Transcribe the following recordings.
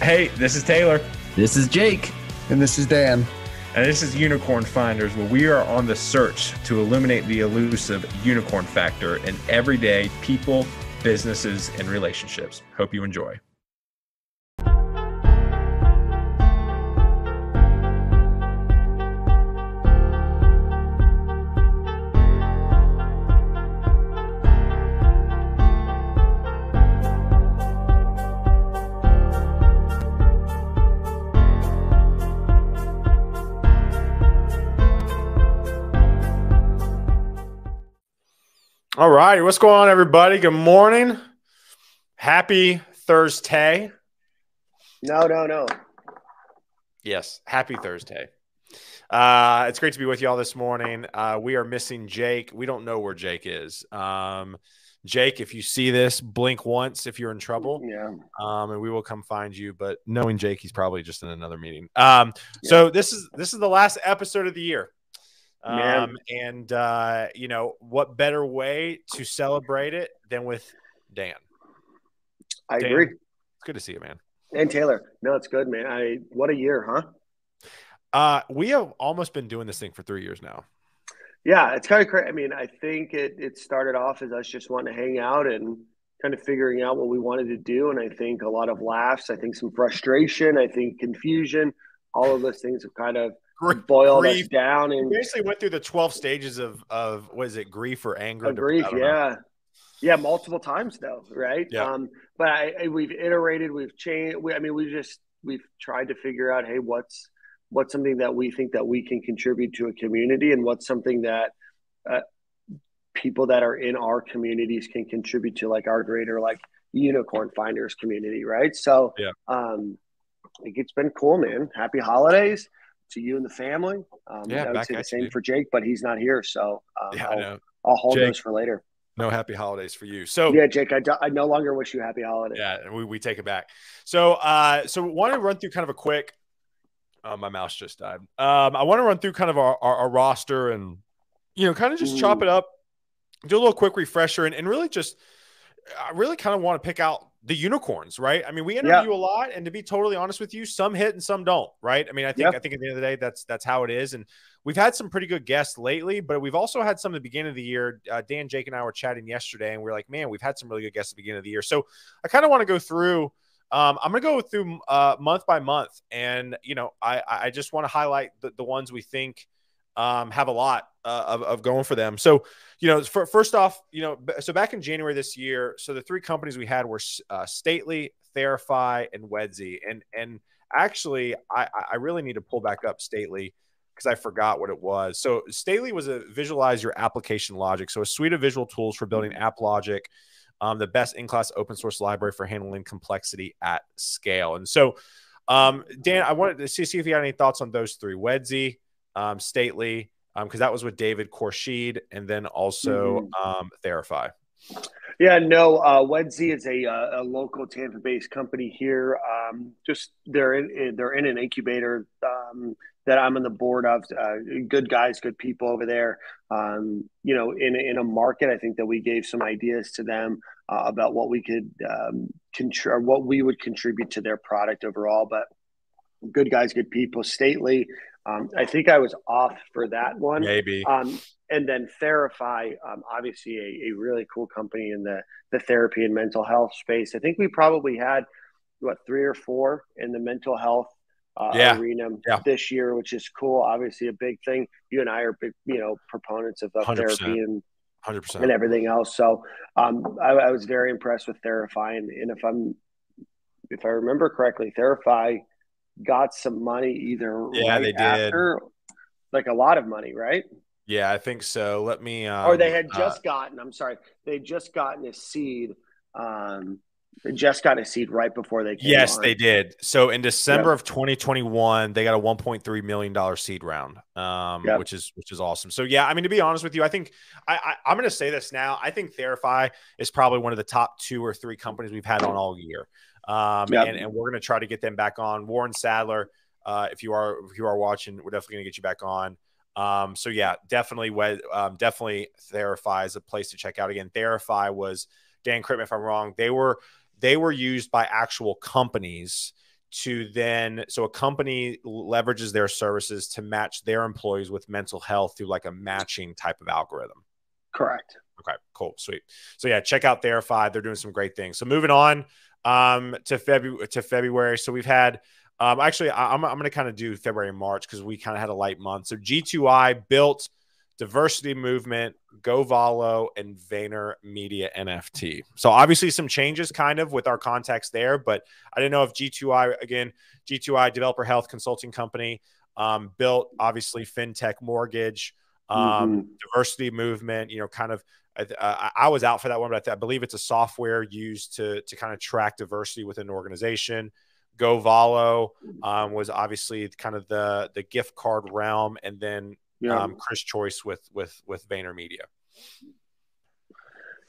Hey, this is Taylor. This is Jake. And this is Dan. And this is Unicorn Finders, where we are on the search to illuminate the elusive unicorn factor in everyday people, businesses, and relationships. Hope you enjoy. All right. What's going on, everybody? Good morning. Happy Thursday. No, no, no. Yes. Happy Thursday. Uh, it's great to be with you all this morning. Uh, we are missing Jake. We don't know where Jake is. Um, Jake, if you see this, blink once if you're in trouble. Yeah. Um, and we will come find you. But knowing Jake, he's probably just in another meeting. Um, yeah. so this is this is the last episode of the year. Um, and uh, you know, what better way to celebrate it than with Dan? I Dan, agree. It's good to see you, man. And Taylor. No, it's good, man. I what a year, huh? Uh, we have almost been doing this thing for three years now. Yeah, it's kind of crazy. I mean, I think it it started off as us just wanting to hang out and kind of figuring out what we wanted to do. And I think a lot of laughs, I think some frustration, I think confusion, all of those things have kind of boiled grief. us down and basically went through the 12 stages of of was it grief or anger grief yeah know. yeah multiple times though right yeah. um but I, I, we've iterated we've changed we, i mean we just we've tried to figure out hey what's what's something that we think that we can contribute to a community and what's something that uh, people that are in our communities can contribute to like our greater like unicorn finders community right so yeah um it's been cool man happy holidays to you and the family. Um, yeah, I would say the same you. for Jake, but he's not here, so um, yeah, I'll, I'll, hold Jake, those for later. No happy holidays for you. So yeah, Jake, I, do, I no longer wish you happy holidays. Yeah, we, we take it back. So uh, so want to run through kind of a quick. Oh, my mouse just died. Um, I want to run through kind of our, our, our roster and you know kind of just chop it up, do a little quick refresher, and, and really just I really kind of want to pick out the unicorns, right? I mean, we interview yeah. a lot, and to be totally honest with you, some hit and some don't, right? I mean, I think I think at the end of the day, that's that's how it is. And we've had some pretty good guests lately, but we've also had some at the beginning of the year. Uh, Dan, Jake, and I were chatting yesterday, and we are like, man, we've had some really good guests at the beginning of the year. So I kind of want to go through. Um, I'm going to go through uh, month by month, and you know, I I just want to highlight the, the ones we think um, have a lot uh, of, of going for them. So, you know, for, first off, you know, so back in January this year, so the three companies we had were uh, Stately, Therify, and Wedsy. And and actually, I, I really need to pull back up Stately because I forgot what it was. So Stately was a visualize your application logic. So a suite of visual tools for building app logic, um, the best in-class open source library for handling complexity at scale. And so, um, Dan, I wanted to see, see if you had any thoughts on those three: Wedsy, um, Stately, Um, because um, that was with David Khorshid, and then also mm-hmm. um, Therify. Yeah, no, uh, Wedsy is a, uh, a local Tampa-based company here. Um, just they're in they're in an incubator um, that I'm on the board of. Uh, good guys, good people over there. Um, you know, in in a market, I think that we gave some ideas to them uh, about what we could um, contr- what we would contribute to their product overall. But good guys, good people. Stately um, I think I was off for that one. Maybe. Um, and then Therify, um, obviously a, a, really cool company in the, the therapy and mental health space. I think we probably had what three or four in the mental health uh, yeah. arena yeah. this year, which is cool. Obviously, a big thing. You and I are big, you know, proponents of, therapy and 100%. and everything else. So um, I, I, was very impressed with Therify, and, and if I'm if I remember correctly, Therify got some money either yeah right they after, did like a lot of money right yeah i think so let me um, or they had uh, just uh, gotten i'm sorry they just gotten a seed um they just got a seed right before they came. yes on. they did so in december yep. of 2021 they got a 1.3 million dollar seed round um yep. which is which is awesome so yeah i mean to be honest with you i think i, I am going to say this now i think therify is probably one of the top two or three companies we've had on all year um, yep. and, and, we're going to try to get them back on. Warren Sadler, uh, if you are if you are watching, we're definitely going to get you back on. Um, so yeah, definitely, um, definitely, Therify is a place to check out. Again, Therify was Dan, correct me if I'm wrong. They were they were used by actual companies to then so a company leverages their services to match their employees with mental health through like a matching type of algorithm. Correct. Okay, cool, sweet. So yeah, check out Therify. They're doing some great things. So moving on um, to February to February. So we've had um, actually I, am I'm, I'm going to kind of do February and March because we kind of had a light month. So G2I built diversity movement, GoValo, and Vayner Media NFT. So obviously some changes kind of with our context there, but I didn't know if G2I again, G2I developer health consulting company um, built obviously fintech mortgage, um, mm-hmm. diversity movement, you know, kind of uh, I was out for that one, but I, th- I, believe it's a software used to to kind of track diversity within an organization. GoValo um, was obviously kind of the the gift card realm, and then yeah. um, Chris Choice with with with VaynerMedia.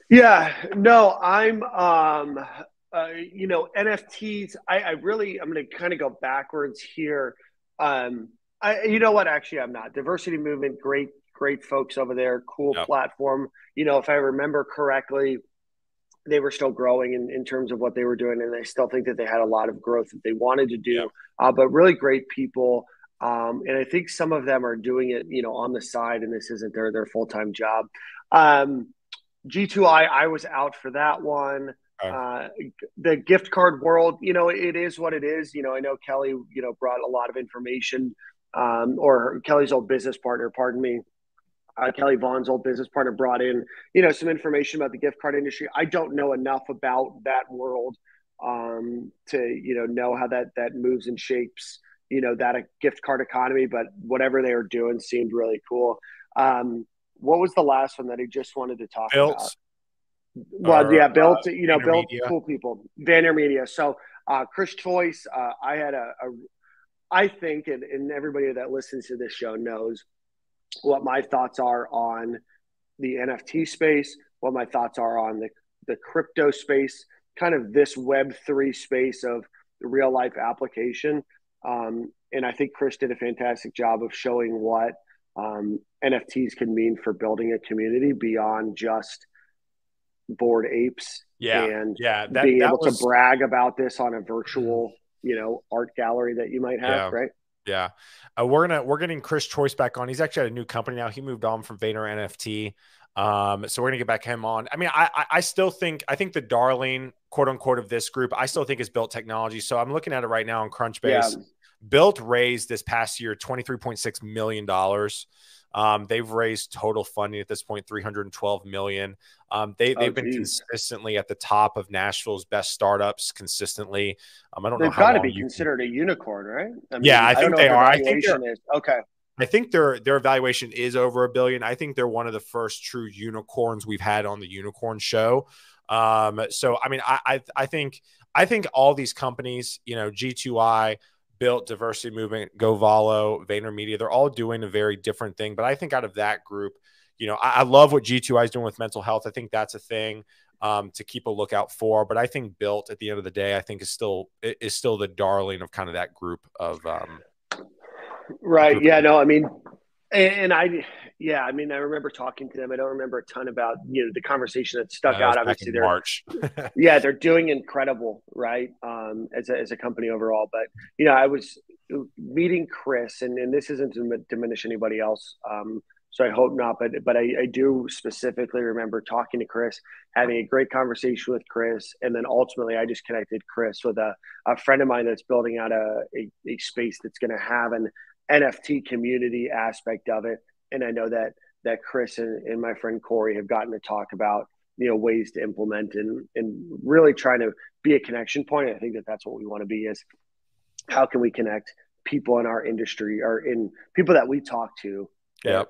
Yeah, no, I'm um, uh, you know NFTs. I, I really I'm going to kind of go backwards here. Um, I you know what? Actually, I'm not. Diversity movement, great great folks over there, cool yep. platform. You know, if I remember correctly, they were still growing in, in terms of what they were doing, and I still think that they had a lot of growth that they wanted to do. Yep. Uh, but really great people. Um, and I think some of them are doing it, you know, on the side, and this isn't their their full time job. Um, G2I, I was out for that one. Uh, the gift card world, you know, it is what it is. You know, I know Kelly, you know, brought a lot of information, um, or Kelly's old business partner, pardon me, uh, Kelly Vaughn's old business partner brought in, you know, some information about the gift card industry. I don't know enough about that world um, to, you know, know how that that moves and shapes you know that a gift card economy, but whatever they were doing seemed really cool. Um, what was the last one that he just wanted to talk built, about? Well, or, yeah, built. Uh, you know, built cool people. VaynerMedia. So uh, Chris Choice, uh, I had a, a I think, and, and everybody that listens to this show knows what my thoughts are on the NFT space, what my thoughts are on the the crypto space, kind of this Web three space of real life application. Um, and I think Chris did a fantastic job of showing what um, NFTs can mean for building a community beyond just bored apes. Yeah, and yeah, that, being that able was... to brag about this on a virtual, you know, art gallery that you might have, yeah. right? Yeah, uh, we're gonna we're getting Chris Choice back on. He's actually at a new company now. He moved on from Vayner NFT. Um, so we're gonna get back him on. I mean, I I still think I think the darling quote unquote of this group, I still think is built technology. So I'm looking at it right now on Crunchbase. Yeah. Built raised this past year $23.6 million. Um, they've raised total funding at this point 312 million. Um, they, they've oh, been consistently at the top of Nashville's best startups consistently. Um, I don't they've know. They've got to be considered can... a unicorn, right? I mean, yeah, I think they are. I think is. okay. I think their their evaluation is over a billion. I think they're one of the first true unicorns we've had on the unicorn show. Um, so I mean, I, I I think I think all these companies, you know, G2I, Built, Diversity Movement, GoValo, VaynerMedia, they're all doing a very different thing. But I think out of that group, you know, I, I love what G2I is doing with mental health. I think that's a thing um, to keep a lookout for. But I think Built at the end of the day, I think is still is still the darling of kind of that group of um, Right. Yeah. No. I mean, and, and, I, yeah. I mean, I remember talking to them. I don't remember a ton about you know the conversation that stuck out. Obviously, they're March. yeah, they're doing incredible, right? Um, as a, as a company overall. But you know, I was meeting Chris, and, and this isn't to diminish anybody else. Um, so I hope not, but but I, I, do specifically remember talking to Chris, having a great conversation with Chris, and then ultimately I just connected Chris with a, a friend of mine that's building out a, a, a space that's going to have an NFT community aspect of it. And I know that that Chris and, and my friend Corey have gotten to talk about you know ways to implement and and really trying to be a connection point. I think that that's what we want to be is how can we connect people in our industry or in people that we talk to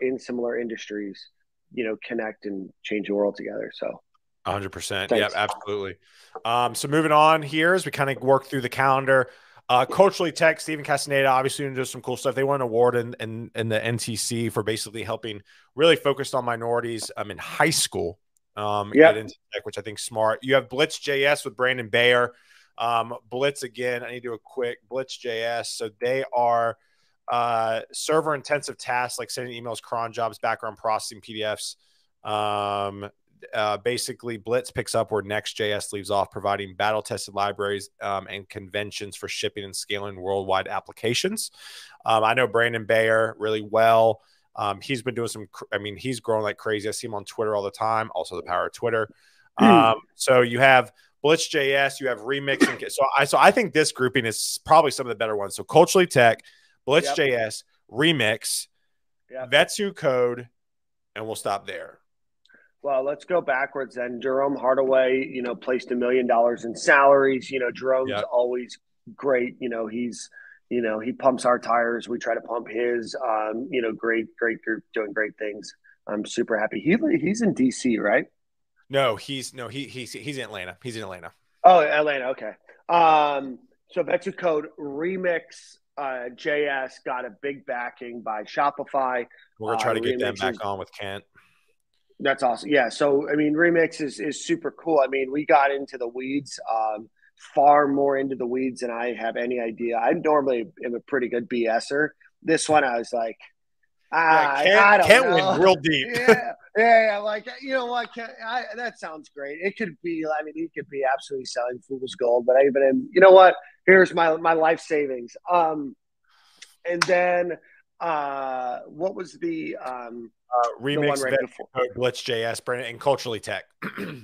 in similar industries, you know, connect and change the world together. So 100%. Yeah, absolutely. Um, so moving on here as we kind of work through the calendar, uh, culturally tech, Stephen Castaneda obviously doing some cool stuff. They won an award in, in, in the NTC for basically helping really focused on minorities um, in high school. Um, yeah. which I think smart. You have Blitz JS with Brandon Bayer. Um, Blitz again. I need to do a quick Blitz JS. So they are uh, server intensive tasks like sending emails, cron jobs, background processing, PDFs. Um, uh, basically Blitz picks up where Next.js leaves off, providing battle tested libraries um, and conventions for shipping and scaling worldwide applications. Um, I know Brandon Bayer really well. Um, he's been doing some, I mean, he's growing like crazy. I see him on Twitter all the time, also the power of Twitter. Mm. so you have Blitz.js, you have Remix. And, so, I, so I think this grouping is probably some of the better ones. So Culturally Tech, Blitz.js, yep. Remix, yep. Vets Who Code, and we'll stop there. Well, let's go backwards then. Jerome Hardaway, you know, placed a million dollars in salaries. You know, Jerome's yep. always great. You know, he's, you know, he pumps our tires. We try to pump his. Um, you know, great, great group doing great things. I'm super happy. He he's in DC, right? No, he's no he he's he's in Atlanta. He's in Atlanta. Oh, Atlanta. Okay. Um, so Vets Who Code Remix uh, JS got a big backing by Shopify. We're gonna try uh, to get them back is, on with Kent. That's awesome. Yeah. So I mean, Remix is is super cool. I mean, we got into the weeds, um, far more into the weeds than I have any idea. I normally am a pretty good BSer. This one, I was like, ah, yeah, I, I don't Kent know. went real deep. yeah, yeah, yeah, like you know what? I, that sounds great. It could be. I mean, he could be absolutely selling fool's gold. But I even, you know what? Here's my my life savings. Um, and then uh, what was the um uh, remix right Blitz JS, Brandon, and culturally tech.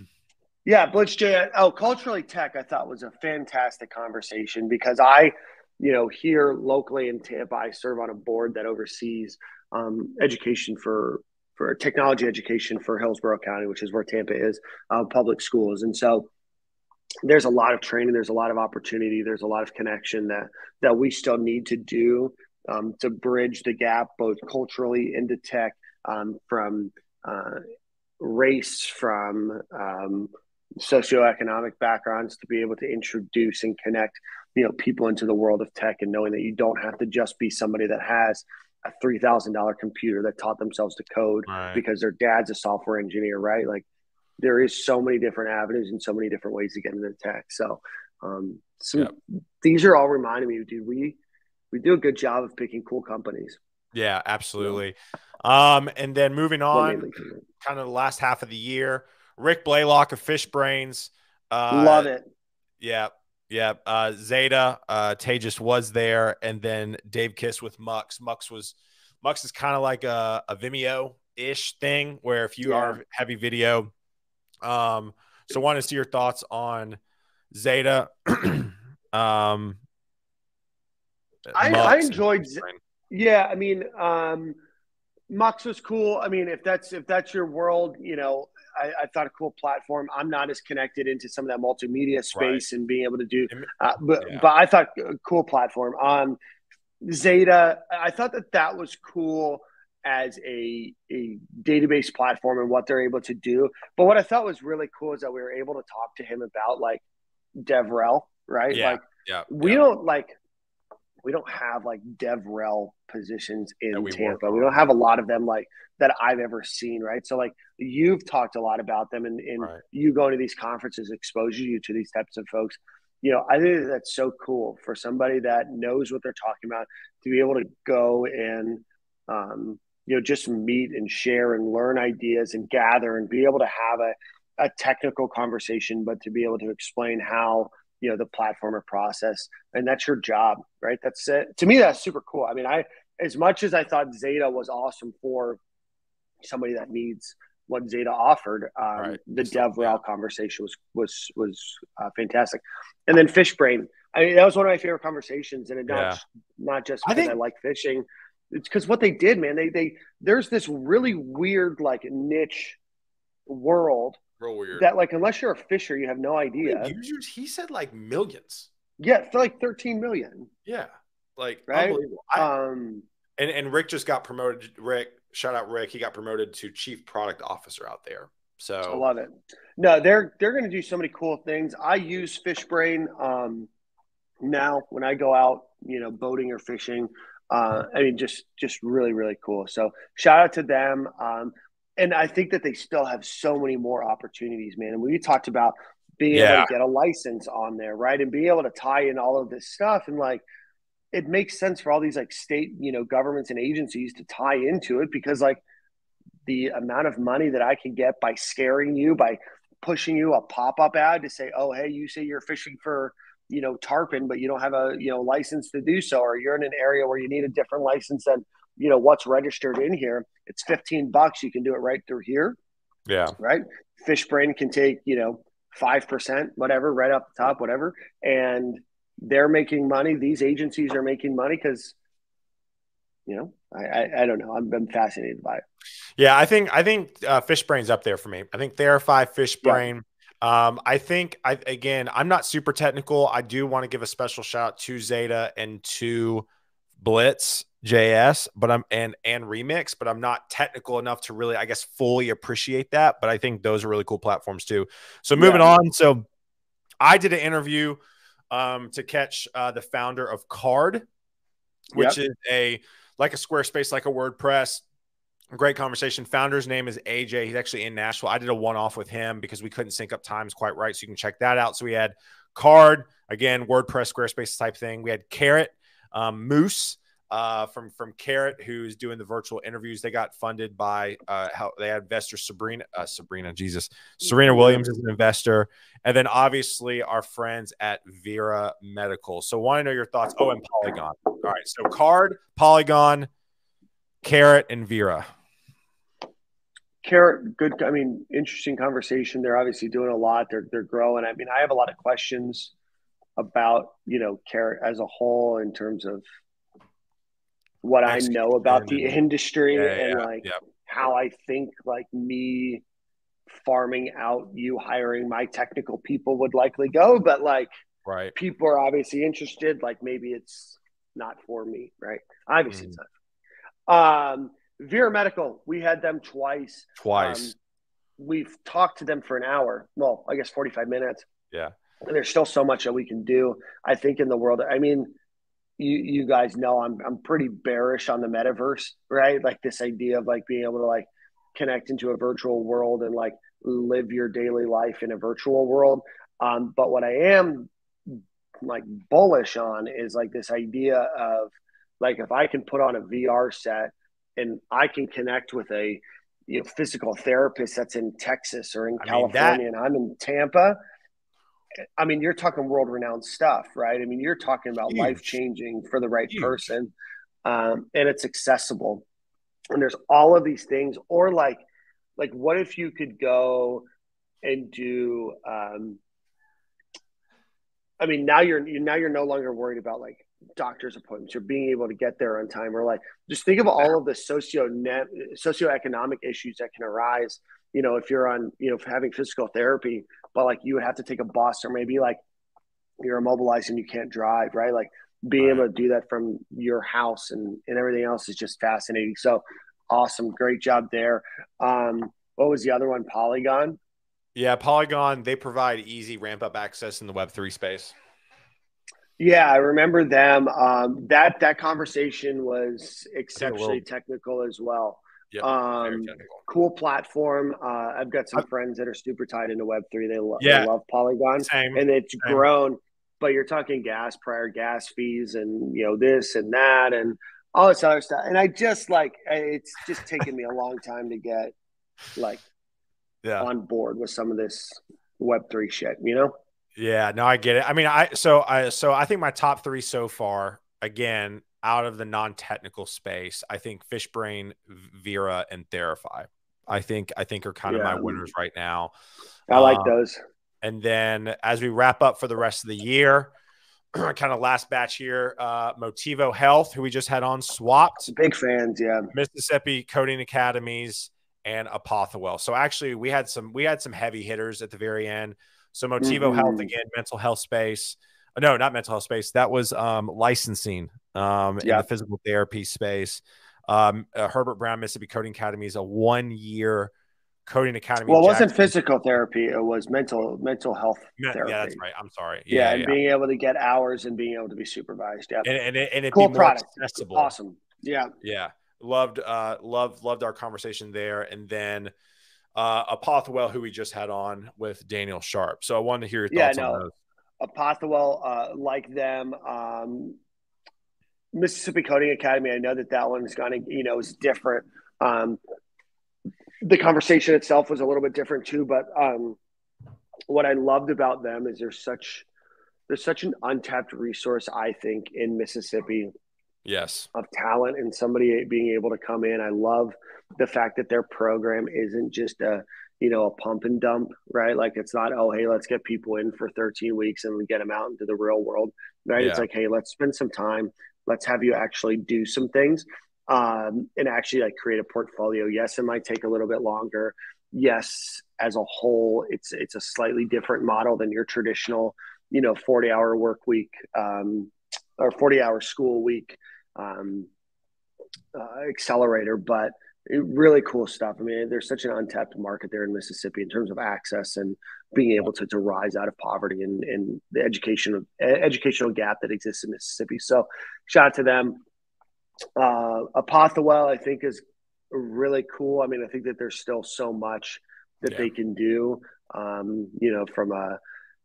yeah, Blitz JS. Oh, culturally tech. I thought was a fantastic conversation because I, you know, here locally in Tampa, I serve on a board that oversees um, education for for technology education for Hillsborough County, which is where Tampa is, uh, public schools. And so there's a lot of training, there's a lot of opportunity, there's a lot of connection that that we still need to do um, to bridge the gap both culturally into tech um, from uh, race, from um, socioeconomic backgrounds to be able to introduce and connect you know people into the world of tech and knowing that you don't have to just be somebody that has a three thousand dollar computer that taught themselves to code right. because their dad's a software engineer, right? Like there is so many different avenues and so many different ways to get into tech. So, um, so yep. these are all reminding me, dude. We we do a good job of picking cool companies. Yeah, absolutely. Yeah. Um, and then moving on, kind of the last half of the year, Rick Blaylock of Fish Brains. Uh, Love it. Yeah, yeah, uh, Xata, uh, Tejas was there, and then Dave Kiss with Mux. Mux was Mux is kind of like a, a Vimeo ish thing where if you yeah. are heavy video, um, so want to see your thoughts on Xata. um, I, I enjoyed. Yeah, I mean, um, Mux was cool. I mean, if that's if that's your world, you know, I, I, thought a cool platform. I'm not as connected into some of that multimedia space right. and being able to do, uh, but yeah. but I thought a cool platform. Um, Xata, I thought that that was cool as a a database platform and what they're able to do. But what I thought was really cool is that we were able to talk to him about like DevRel, right? Yeah. Like yeah. we yeah. don't like we don't have like DevRel positions in we Tampa. We don't have a lot of them like that I've ever seen, right? So like you've talked a lot about them and, and right. you going to these conferences exposes you to these types of folks. You know, I think that's so cool for somebody that knows what they're talking about to be able to go and um, you know, just meet and share and learn ideas and gather and be able to have a, a technical conversation, but to be able to explain how you know the platform or process and that's your job right? That's it. To me that's super cool. I mean i as much as i thought Xata was awesome for somebody that needs what Xata offered um, right. the devrel conversation was was was uh, fantastic. And then fishbrain i mean that was one of my favorite conversations and it not, yeah. not just because I, think- I like fishing. It's because what they did man they they there's this really weird like niche world Real weird. That like unless you're a fisher, you have no idea. Users, he said like millions. Yeah, for like 13 million. Yeah. Like right? unbelievable. I, um and, and Rick just got promoted. Rick, shout out Rick. He got promoted to chief product officer out there. So I love it. No, they're they're gonna do so many cool things. I use Fishbrain um now when I go out, you know, boating or fishing. Uh, I mean, just just really really cool. So shout out to them. Um, and I think that they still have so many more opportunities, man. And we talked about being yeah. able to get a license on there, right? And being able to tie in all of this stuff and like it makes sense for all these like state, you know, governments and agencies to tie into it because like the amount of money that I can get by scaring you, by pushing you a pop up ad to say, oh, hey, you say you're fishing for, you know, tarpon, but you don't have a, you know, license to do so, or you're in an area where you need a different license than, you know, what's registered in here. It's 15 bucks. You can do it right through here. Yeah. Right. Fishbrain can take, you know, 5%, whatever, right off the top, whatever. And they're making money. These agencies are making money because, you know, I, I, I, don't know. I'm, I'm, fascinated by it. Yeah, I think I think uh, Fishbrain's up there for me. I think Therify, Fishbrain. Yeah. Um, I think I again, I'm not super technical. I do want to give a special shout out to Xata and to Blitz JS, but I'm and and Remix, but I'm not technical enough to really, I guess, fully appreciate that. But I think those are really cool platforms too. So moving yeah. on, so I did an interview um, to catch uh, the founder of Carrd, which yep. is a like a Squarespace, like a WordPress. Great conversation. Founder's name is AJ. He's actually in Nashville. I did a one off with him because we couldn't sync up times quite right. So you can check that out. So we had Carrd, again, WordPress, Squarespace type thing. We had Karat, um, Moose, uh, from from Karat, who's doing the virtual interviews. They got funded by uh, how they had investor Sabrina, uh, Sabrina, Jesus, Serena Williams is an investor, and then obviously our friends at Vera Medical. So, want to know your thoughts? Oh, and Polygon. All right, so Carrd, Polygon, Karat, and Vera. Karat, good. I mean, interesting conversation. They're obviously doing a lot. They're they're growing. I mean, I have a lot of questions about you know Karat as a whole in terms of what I know about the industry yeah, and yeah, like how I think like me farming out you hiring my technical people would likely go, but like right people are obviously interested. Like maybe it's not for me, right? Obviously mm. it's not. Um, Vera Medical, we had them twice. Twice. Um, we've talked to them for an hour. Well, I guess 45 minutes. Yeah. And there's still so much that we can do. I think in the world. I mean, you you guys know I'm I'm pretty bearish on the metaverse, right? Like this idea of like being able to like connect into a virtual world and like live your daily life in a virtual world. Um, but what I am like bullish on is like this idea of like if I can put on a VR set and I can connect with a you know physical therapist that's in Texas or in I California mean, that, and I'm in Tampa I mean, you're talking world renowned stuff, right? I mean, you're talking about life changing for the right Huge. person, um, and it's accessible. And there's all of these things, or like, like what if you could go and do? Um, I mean, now you're now you're no longer worried about like doctor's appointments. You're being able to get there on time, or like just think of all of the socio net socioeconomic issues that can arise. You know, if you're on, you know, having physical therapy but like you would have to take a bus or maybe like you're immobilized and you can't drive, right? Like being able to do that from your house and, and everything else is just fascinating. So awesome. Great job there. Um, what was the other one? Polygon? Yeah, Polygon, they provide easy ramp up access in the Web3 space. Yeah, I remember them. Um, that that conversation was exceptionally technical as well. Yep, um, cool platform. Uh, I've got some friends that are super tied into Web three. They, lo- yeah. they love Polygon, Same. and it's Same. grown. But you're talking gas, prior gas fees, and you know this and that, and all this other stuff. And I just like it's just taken me a long time to get like yeah. on board with some of this Web three shit. You know? Yeah, no, I get it. I mean, I so I so I think my top three so far again out of the non-technical space, I think Fishbrain, Vera, and Therify. I think I think are kind yeah. of my winners right now. I like um, those. And then as we wrap up for the rest of the year, kind of last batch here, uh, Motivo Health, who we just had on, swapped. Big fans, yeah. Mississippi Coding Academies and Apothewell. So actually, we had some we had some heavy hitters at the very end. So Motivo mm-hmm. Health again, mental health space. No, not mental health space. That was um, licensing um, in the physical therapy space. Um, uh, Herbert Brown Mississippi Coding Academy is a one year coding academy. Well, it wasn't physical therapy; it was mental mental health Me- therapy. Yeah, that's right. I'm sorry. Yeah, yeah and yeah. being able to get hours and being able to be supervised. Yeah, and and it, and it cool product. accessible. Awesome. Yeah, yeah. Loved, uh, loved, loved our conversation there, and then uh, Apothewell, who we just had on with Daniel Sharp. So I wanted to hear your thoughts yeah, no, on those. Apothewell, uh, like them. Um, Mississippi Coding Academy, I know that that one is going to, you know, is different. Um, the conversation itself was a little bit different too. But um, what I loved about them is there's such there's such an untapped resource, I think, in Mississippi. Yes. Of talent and somebody being able to come in. I love the fact that their program isn't just a you know a pump and dump, right? Like it's not oh hey let's get people in for 13 weeks and we get them out into the real world, right? Yeah. It's like hey let's spend some time, let's have you actually do some things um, and actually like create a portfolio. Yes, it might take a little bit longer. Yes, as a whole, it's it's a slightly different model than your traditional, you know, forty hour work week um, or forty hour school week um, uh, accelerator, but really cool stuff. I mean, there's such an untapped market there in Mississippi in terms of access and being able to, to rise out of poverty and, and the education educational gap that exists in Mississippi. So, shout out to them. Uh, Apothewell, I think, is really cool. I mean, I think that there's still so much that yeah. they can do. Um, you know, from a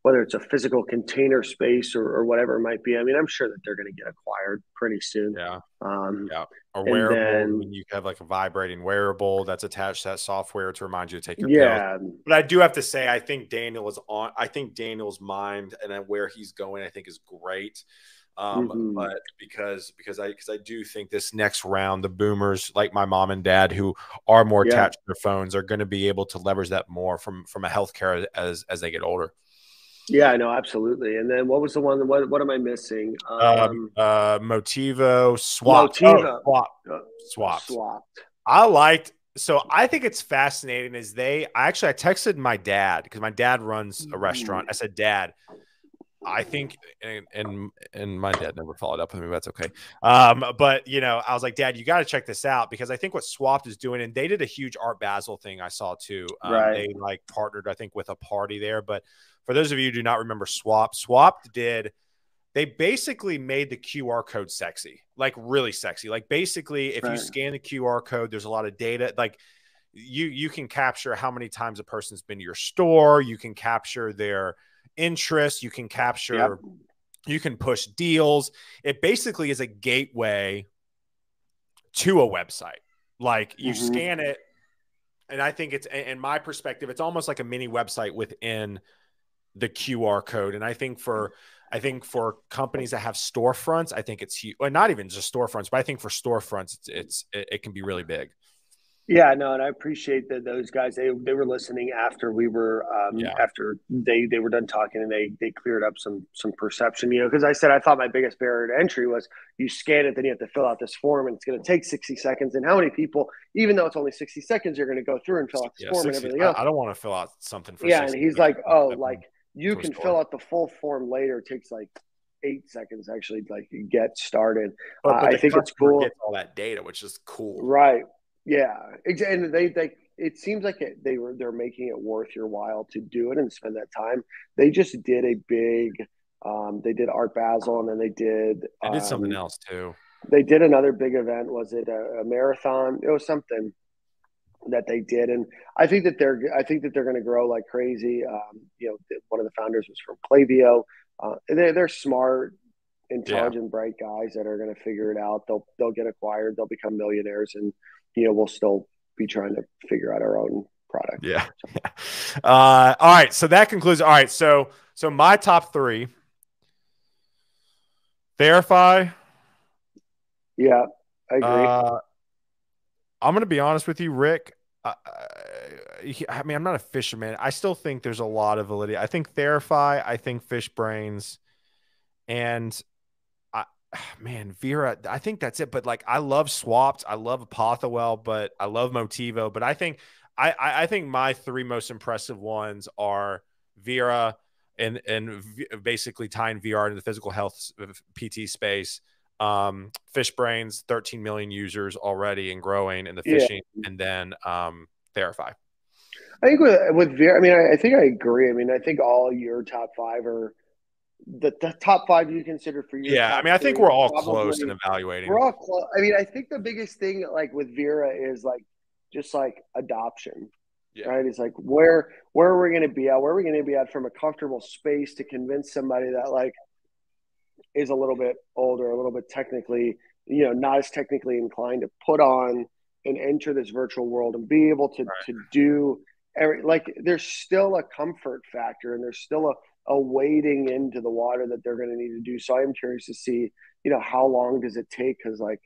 whether it's a physical container space or, or whatever it might be. I mean, I'm sure that they're going to get acquired pretty soon. Yeah. Um, yeah. A wearable. Then, you have like a vibrating wearable that's attached to that software to remind you to take your yeah. Pills. But I do have to say, I think Daniel is on. I think Daniel's mind and where he's going, I think is great. Um, mm-hmm. but because because I because I do think this next round, the boomers like my mom and dad who are more yeah. attached to their phones are going to be able to leverage that more from from a healthcare as as they get older. Yeah, I know, absolutely. And then what was the one? What, what am I missing? Um, um uh, Motivo swap. Motivo. Oh, swap. Uh, Swapped. I liked. So I think it's fascinating. Is they? I actually I texted my dad because my dad runs a restaurant. I said, Dad, I think, and, and and my dad never followed up with me. That's okay. Um, but you know, I was like, Dad, you got to check this out because I think what Swapped is doing, and they did a huge Art Basel thing I saw too. Um, right. They like partnered, I think, with a party there. But for those of you who do not remember Swap, Swapped did. They basically made the QR code sexy, like really sexy. Like basically, if right. you scan the QR code, there's a lot of data. Like you you can capture how many times a person's been to your store. You can capture their interest, you can capture, yep. you can push deals. It basically is a gateway to a website. Like you mm-hmm. scan it, and I think it's, in my perspective, it's almost like a mini website within the QR code. And I think for, I think for companies that have storefronts, I think it's huge. Well, not even just storefronts, but I think for storefronts, it's, it's it, can be really big. Yeah, no, and I appreciate that those guys they they were listening after we were um, yeah. after they they were done talking and they they cleared up some some perception, you know, because I said I thought my biggest barrier to entry was you scan it, then you have to fill out this form, and it's going to take sixty seconds. And how many people, even though it's only sixty seconds, you're going to go through and fill out the yeah, form 60, and everything else? I don't want to fill out something for yeah. And he's like, oh, like you can fill out the full form later. It takes like eight seconds actually like get started. But, but uh, I think it's cool. all that data, which is cool, right? Yeah, and they they it seems like it, they were they're making it worth your while to do it and spend that time. They just did a big. Um, they did Art Basel and then they did. They did um, something else too. They did another big event. Was it a, a marathon? It was something that they did, and I think that they're I think that they're going to grow like crazy. Um, you know, one of the founders was from Klaviyo. Uh, they're they're smart, intelligent, yeah. bright guys that are going to figure it out. They'll they'll get acquired. They'll become millionaires, and you know, we'll still be trying to figure out our own product. Yeah. Uh, all right. So that concludes. All right. So, so my top three Therify. Yeah, I agree. Uh, I'm going to be honest with you, Rick. I, mean, I'm not a fisherman. I still think there's a lot of validity. I think Therify, I think Fish Brains, and I, man, Vera, I think that's it. But like, I love Swapped, I love Apothewell, but I love Motivo. But I think I, I think my three most impressive ones are Vera and and basically tying VR into the physical health PT space. Um, Fish Brains, 13 million users already and growing in the fishing, yeah. and then um, Therify. I think with with Vera, I mean, I, I think I agree. I mean, I think all your top five are the, the top five you consider for you. Yeah, I mean, I think we're all probably, close in evaluating. We're all close. I mean, I think the biggest thing, like with Vera, is like just like adoption. Yeah. Right? It's like where where are we going to be at? Where are we going to be at from a comfortable space to convince somebody that like is a little bit older, a little bit technically, you know, not as technically inclined to put on and enter this virtual world and be able to right. to do every like there's still a comfort factor and there's still a, a wading into the water that they're going to need to do. So i'm curious to see you know how long does it take? Because like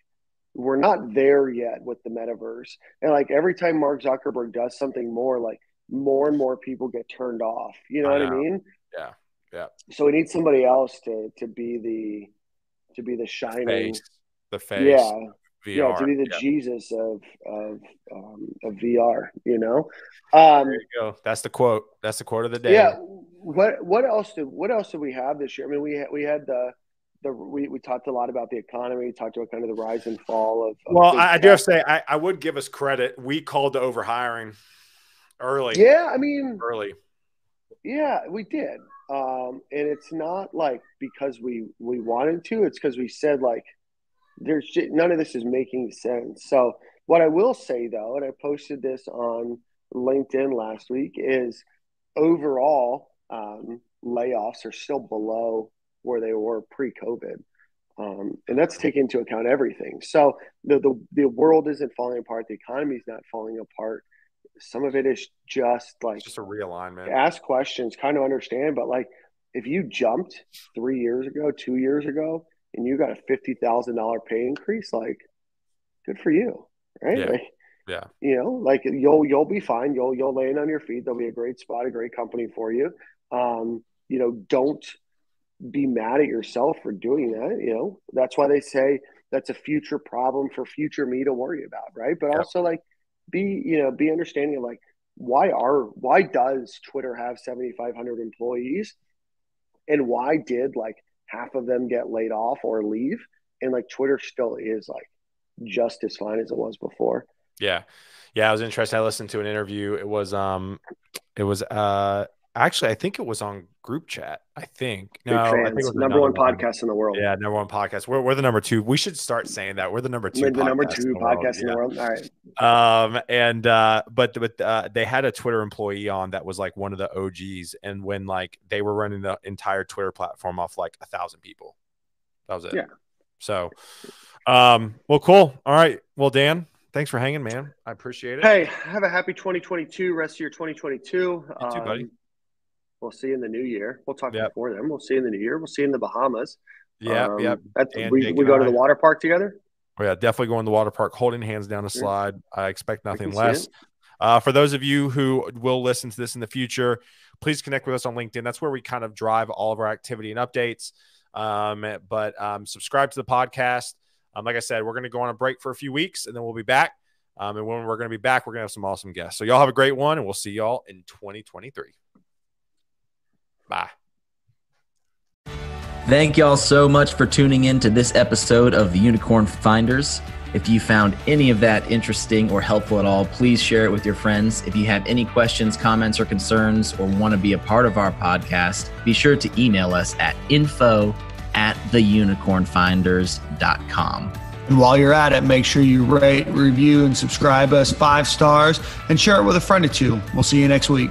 we're not there yet with the metaverse. And like every time mark zuckerberg does something more like more and more people get turned off. You know, I know. what i mean? Yeah yeah so we need somebody else to to be the to be the shining face. the face yeah VR. Yeah, to be the yeah. Jesus of of um, of VR. You know. Um, there you go. That's the quote. That's the quote of the day. Yeah. What what else did what else did we have this year? I mean, we had, we had the the we, we talked a lot about the economy. We talked about kind of the rise and fall of. of well, I, I, do have to say I, I would give us credit. We called the overhiring early. Yeah, I mean early. Yeah, we did. Um, and it's not like because we we wanted to. It's because we said like there's just, none of this is making sense. So what I will say though, and I posted this on LinkedIn last week, is overall um, layoffs are still below where they were pre-COVID. Um, and that's taking into account everything. So the, the the world isn't falling apart. The economy is not falling apart. Some of it is just like just a realignment. Ask questions, kind of understand. But like, if you jumped three years ago, two years ago, and you got a fifty thousand dollar pay increase, like good for you, right? Yeah. Like, yeah. You know, like you'll you'll be fine. You'll you'll land on your feet. There'll be a great spot, a great company for you. Um, you know, don't be mad at yourself for doing that. You know, that's why they say that's a future problem for future me to worry about, right? But yep. also like be, you know, be understanding of like why are why does Twitter have 7,500 employees? And why did like half of them get laid off or leave? And like twitter still is like just as fine as it was before. Yeah. Yeah i was interested i listened to an interview. It was um it was uh Actually, I think it was on group chat. I think. No, I think number one, one podcast in the world. Yeah, number one podcast. We're, we're the number two. We should start saying that. We're the number two. We're the number two in podcast in the world. All right. Um, and uh, but but uh, they had a Twitter employee on that was like one of the OGs, and when like they were running the entire Twitter platform off like a thousand people, that was it. Yeah. So, um, well, cool. All right. Well, Dan, thanks for hanging, man. I appreciate it. Hey, have a happy 2022. Rest of your 2022. You too, um, buddy. We'll see you in the new year. We'll talk yep. before then. We'll see you in the new year. We'll see you in the Bahamas. Yeah, um, yeah. We, we go to the water park together. Oh, yeah, definitely going to the water park, holding hands down a slide. I expect nothing less. Uh, for those of you who will listen to this in the future, please connect with us on LinkedIn. That's where we kind of drive all of our activity and updates. Um, but um, subscribe to the podcast. Um, like I said, we're going to go on a break for a few weeks and then we'll be back. Um, and when we're going to be back, we're going to have some awesome guests. So, y'all have a great one, and we'll see y'all in 2023. Bye. Thank y'all so much for tuning in to this episode of the Unicorn Finders. If you found any of that interesting or helpful at all, please share it with your friends. If you have any questions, comments, or concerns, or want to be a part of our podcast, be sure to email us at info at theunicornfinders.com. And while you're at it, make sure you rate, review, and subscribe us five stars and share it with a friend or two. We'll see you next week.